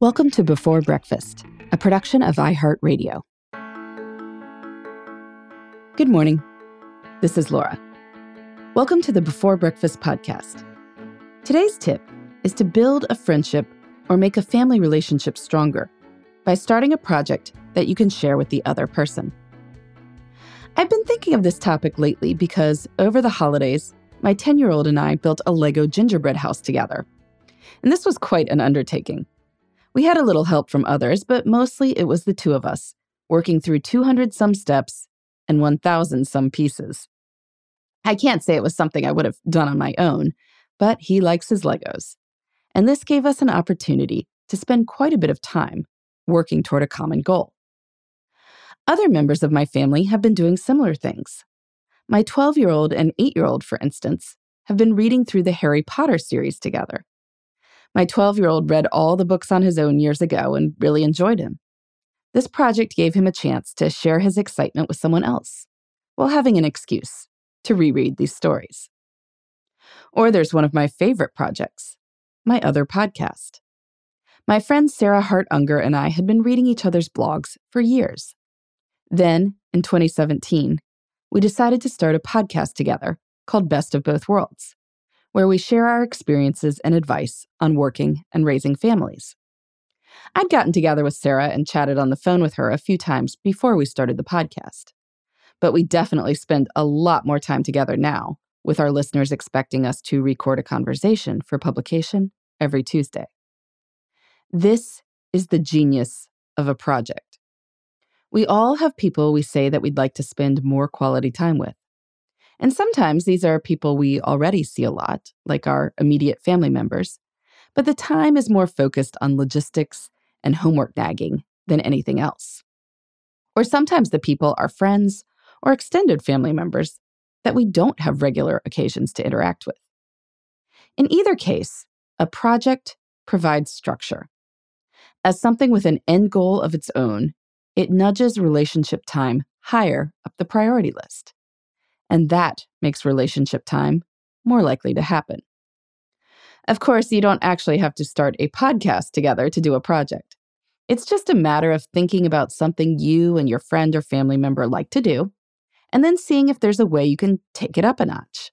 Welcome to Before Breakfast, a production of iHeartRadio. Good morning. This is Laura. Welcome to the Before Breakfast podcast. Today's tip is to build a friendship or make a family relationship stronger by starting a project that you can share with the other person. I've been thinking of this topic lately because over the holidays, my 10 year old and I built a Lego gingerbread house together. And this was quite an undertaking. We had a little help from others, but mostly it was the two of us, working through 200 some steps and 1,000 some pieces. I can't say it was something I would have done on my own, but he likes his Legos. And this gave us an opportunity to spend quite a bit of time working toward a common goal. Other members of my family have been doing similar things. My 12 year old and 8 year old, for instance, have been reading through the Harry Potter series together. My 12 year old read all the books on his own years ago and really enjoyed him. This project gave him a chance to share his excitement with someone else while having an excuse to reread these stories. Or there's one of my favorite projects, my other podcast. My friend Sarah Hart Unger and I had been reading each other's blogs for years. Then, in 2017, we decided to start a podcast together called Best of Both Worlds where we share our experiences and advice on working and raising families. I'd gotten together with Sarah and chatted on the phone with her a few times before we started the podcast. But we definitely spend a lot more time together now, with our listeners expecting us to record a conversation for publication every Tuesday. This is the genius of a project. We all have people we say that we'd like to spend more quality time with. And sometimes these are people we already see a lot, like our immediate family members, but the time is more focused on logistics and homework nagging than anything else. Or sometimes the people are friends or extended family members that we don't have regular occasions to interact with. In either case, a project provides structure. As something with an end goal of its own, it nudges relationship time higher up the priority list and that makes relationship time more likely to happen. Of course, you don't actually have to start a podcast together to do a project. It's just a matter of thinking about something you and your friend or family member like to do, and then seeing if there's a way you can take it up a notch.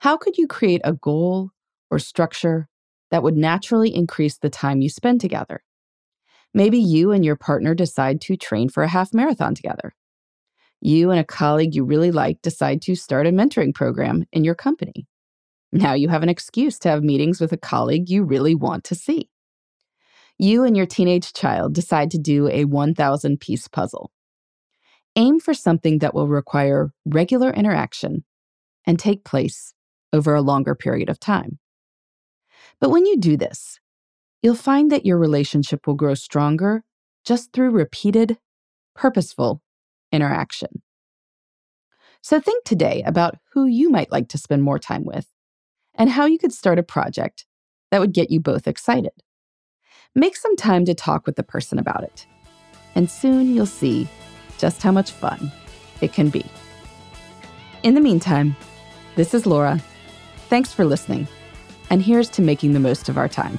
How could you create a goal or structure that would naturally increase the time you spend together? Maybe you and your partner decide to train for a half marathon together you and a colleague you really like decide to start a mentoring program in your company. Now you have an excuse to have meetings with a colleague you really want to see. You and your teenage child decide to do a 1,000 piece puzzle. Aim for something that will require regular interaction and take place over a longer period of time. But when you do this, you'll find that your relationship will grow stronger just through repeated, purposeful interaction. So think today about who you might like to spend more time with and how you could start a project that would get you both excited. Make some time to talk with the person about it, and soon you'll see just how much fun it can be. In the meantime, this is Laura. Thanks for listening, and here's to making the most of our time.